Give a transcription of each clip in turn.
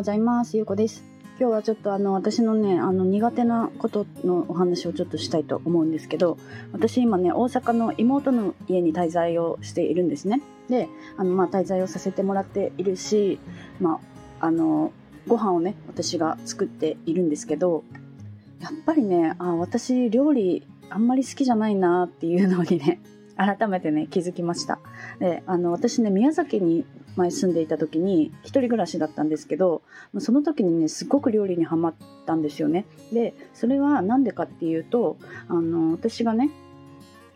ございます。ゆうこです。今日はちょっとあの私のねあの苦手なことのお話をちょっとしたいと思うんですけど私今ね大阪の妹の家に滞在をしているんですねであのまあ滞在をさせてもらっているしまああのご飯をね私が作っているんですけどやっぱりねあ私料理あんまり好きじゃないなっていうのにね改めてね気づきました。であの私ね宮崎に前住んでいた時に一人暮らしだったんですけどその時にねすごく料理にはまったんですよね。でそれは何でかっていうとあの私がね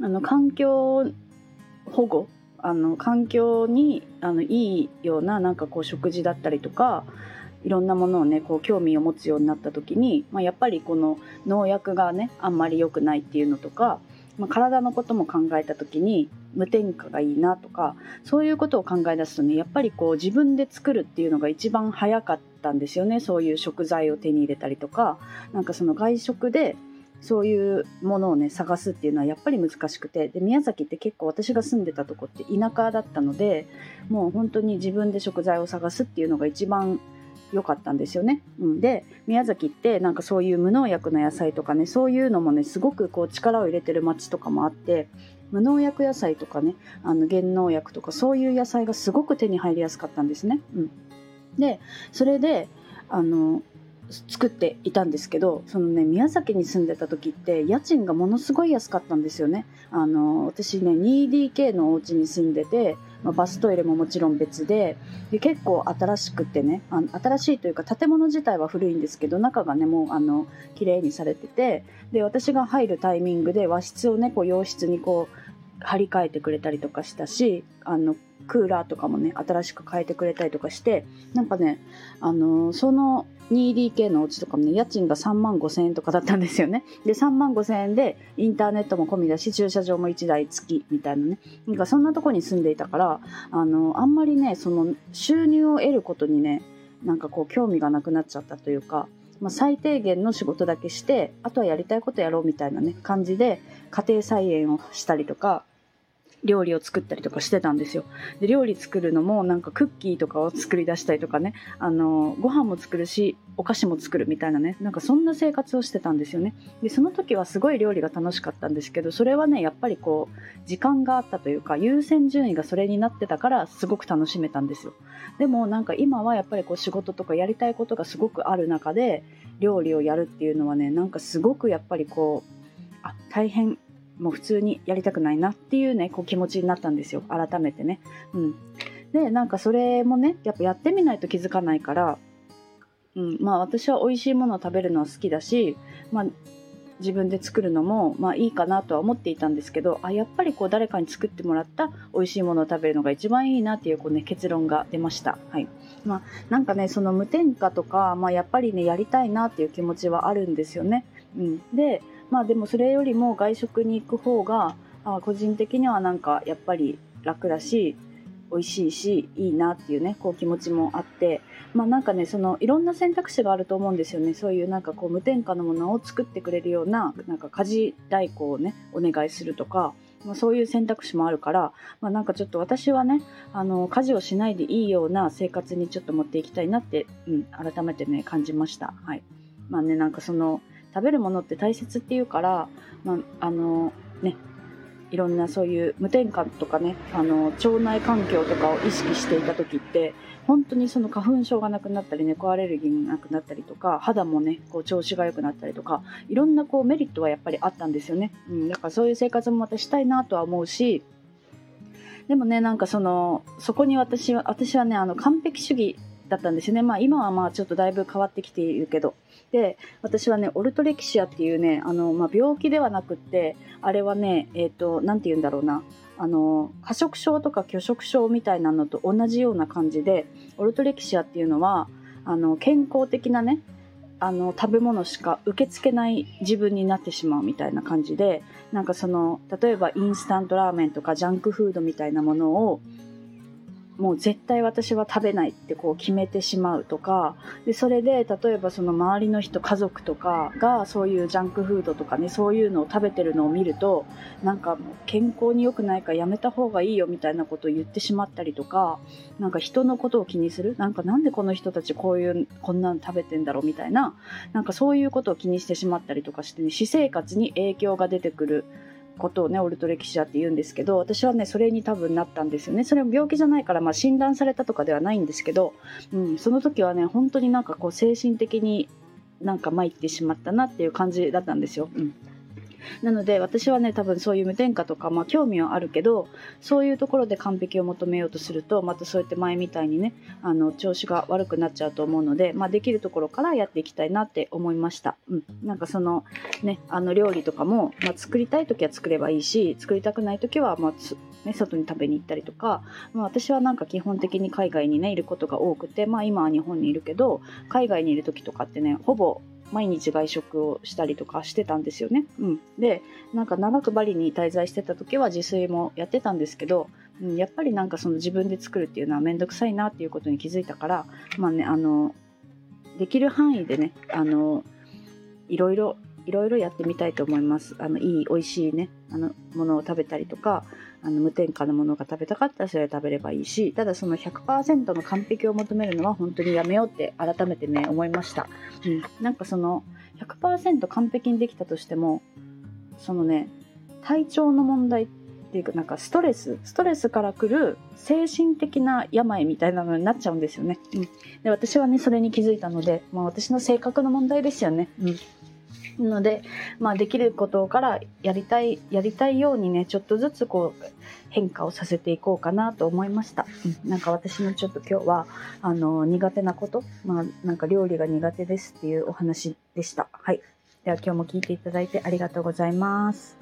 あの環境保護あの環境にあのいいようななんかこう食事だったりとかいろんなものをねこう興味を持つようになった時に、まあ、やっぱりこの農薬がねあんまり良くないっていうのとかまあ、体のことも考えた時に無添加がいいなとかそういうことを考え出すとねやっぱりこう自分で作るっていうのが一番早かったんですよね。そういう食材を手に入れたりとかなんかその外食でそういうものをね探すっていうのはやっぱり難しくてで宮崎って結構私が住んでたとこって田舎だったのでもう本当に自分で食材を探すっていうのが一番良かったんですよね。うん、で宮崎ってなんかそういう無農薬の野菜とかねそういうのもねすごくこう力を入れてる町とかもあって無農薬野菜とかねあの減農薬とかそういう野菜がすごく手に入りやすかったんですね。うん、でそれであの作っていたんですけどそのね宮崎に住んでた時って家賃がものすごい安かったんですよねあの私ね 2DK のお家に住んでてまあ、バストイレももちろん別でで結構新しくてねあ新しいというか建物自体は古いんですけど中がねもうあの綺麗にされててで私が入るタイミングで和室をねこう洋室にこう張り替えてくれたりとかしたしあのクーラーとかもね新しく変えてくれたりとかしてなんかねあのその 2DK のお家とかもね家賃が3万5千円とかだったんですよね。で3万5千円でインターネットも込みだし駐車場も1台付きみたいなね。なんかそんなとこに住んでいたからあのあんまりねその収入を得ることにねなんかこう興味がなくなっちゃったというかまあ、最低限の仕事だけしてあとはやりたいことやろうみたいなね感じで家庭菜園をしたりとか料理を作ったりとかしてたんですよ。で料理作るのもなんかクッキーとかを作り出したりとかねあのご飯も作るしお菓子も作るみたいなねなんかそんな生活をしてたんですよね。でその時はすごい料理が楽しかったんですけどそれはねやっぱりこう時間があったというか優先順位がそれになってたからすごく楽しめたんですよ。でもなんか今はやっぱりこう仕事とかやりたいことがすごくある中で料理をやるっていうのはねなんかすごくやっぱりこうあ大変もう普通にやりたくないなっていうねこう気持ちになったんですよ改めてね。うん、でなんかそれもねやっぱやってみないと気づかないから、うん、まあ私は美味しいものを食べるのは好きだし、まあ、自分で作るのもまあいいかなとは思っていたんですけどあやっぱりこう誰かに作ってもらった美味しいものを食べるのが一番いいなっていうこう、ね、結論が出ました。はいまあ、なんかねその無添加とか、まあ、やっぱりねやりたいなっていう気持ちはあるんですよね。うん、でまあでもそれよりも外食に行く方があ個人的にはなんかやっぱり楽だし美味しいしいいなっていうねこう気持ちもあってまあなんかねそのいろんな選択肢があると思うんですよねそういうなんかこう無添加のものを作ってくれるようななんか家事代行をねお願いするとか、まあ、そういう選択肢もあるから、まあ、なんかちょっと私はねあの家事をしないでいいような生活にちょっと持っていきたいなって、うん、改めてね感じました。はいまあねなんかその食べるものって大切っていうから、まあ、あのねいろんなそういう無添加とかねあの腸内環境とかを意識していた時って本当にその花粉症がなくなったり猫アレルギーがなくなったりとか肌もねこう調子が良くなったりとかいろんなこうメリットはやっぱりあったんですよね、うん、だからそういう生活もまたしたいなとは思うしでもねなんかそのそこに私は私はねあの完璧主義だったんですよね。まあ今はまあちょっとだいぶ変わってきているけど。で、私はね、オルトレキシアっていうね、あの、まあ病気ではなくって、あれはね、えっ、ー、と、なんて言うんだろうな。あの、過食症とか拒食症みたいなのと同じような感じで、オルトレキシアっていうのは、あの、健康的なね、あの食べ物しか受け付けない自分になってしまうみたいな感じでなんかその例えばインスタントラーメンとかジャンクフードみたいなものをもう絶対私は食べないってこう決めてしまうとかでそれで例えばその周りの人家族とかがそういうジャンクフードとかねそういうのを食べてるのを見るとなんか健康に良くないかやめた方がいいよみたいなことを言ってしまったりとかなんか人のことを気にする？なんかなんでこの人たちこういうこんなの食べてんだろうみたいななんかそういうことを気にしてしまったりとかして、ね、私生活に影響が出てくることをねオルトレキシアって言うんですけど私はねそれに多分なったんですよねそれも病気じゃないから、まあ、診断されたとかではないんですけど、うん、その時はね本当になんかこう精神的になんか参ってしまったなっていう感じだったんですよ。うんなので私はね多分そういう無添加とか、まあ、興味はあるけどそういうところで完璧を求めようとするとまたそうやって前みたいにねあの調子が悪くなっちゃうと思うので、まあ、できるところからやっていきたいなって思いました、うん、なんかそのねあの料理とかも、まあ、作りたい時は作ればいいし作りたくない時は、まあね、外に食べに行ったりとか、まあ、私はなんか基本的に海外にねいることが多くて、まあ、今は日本にいるけど海外にいる時とかってねほぼ毎日外食をしたりとかしてたんですよね。うん、でなんか長くバリに滞在してた時は自炊もやってたんですけど、うん、やっぱりなんかその自分で作るっていうのは面倒くさいなっていうことに気づいたからまあねあのできる範囲でねあのいろいろいろいろやってみたいと思います。あのいい美味しいねあのものを食べたりとかあの無添加のものが食べたかったらそれを食べればいいしただその100%の完璧を求めるのは本当にやめようって改めてね思いました、うん、なんかその100%完璧にできたとしてもそのね体調の問題っていうかなんかストレスストレスから来る精神的な病みたいなのになっちゃうんですよね、うん、で私はねそれに気づいたので、まあ、私の性格の問題ですよね、うん。ので、まあ、できることからやりたいやりたいようにねちょっとずつこう変化をさせていこうかなと思いました、うん、なんか私のちょっと今日はあの苦手なこと、まあ、なんか料理が苦手ですっていうお話でした。はい。では今日も聞いていただいてありがとうございます。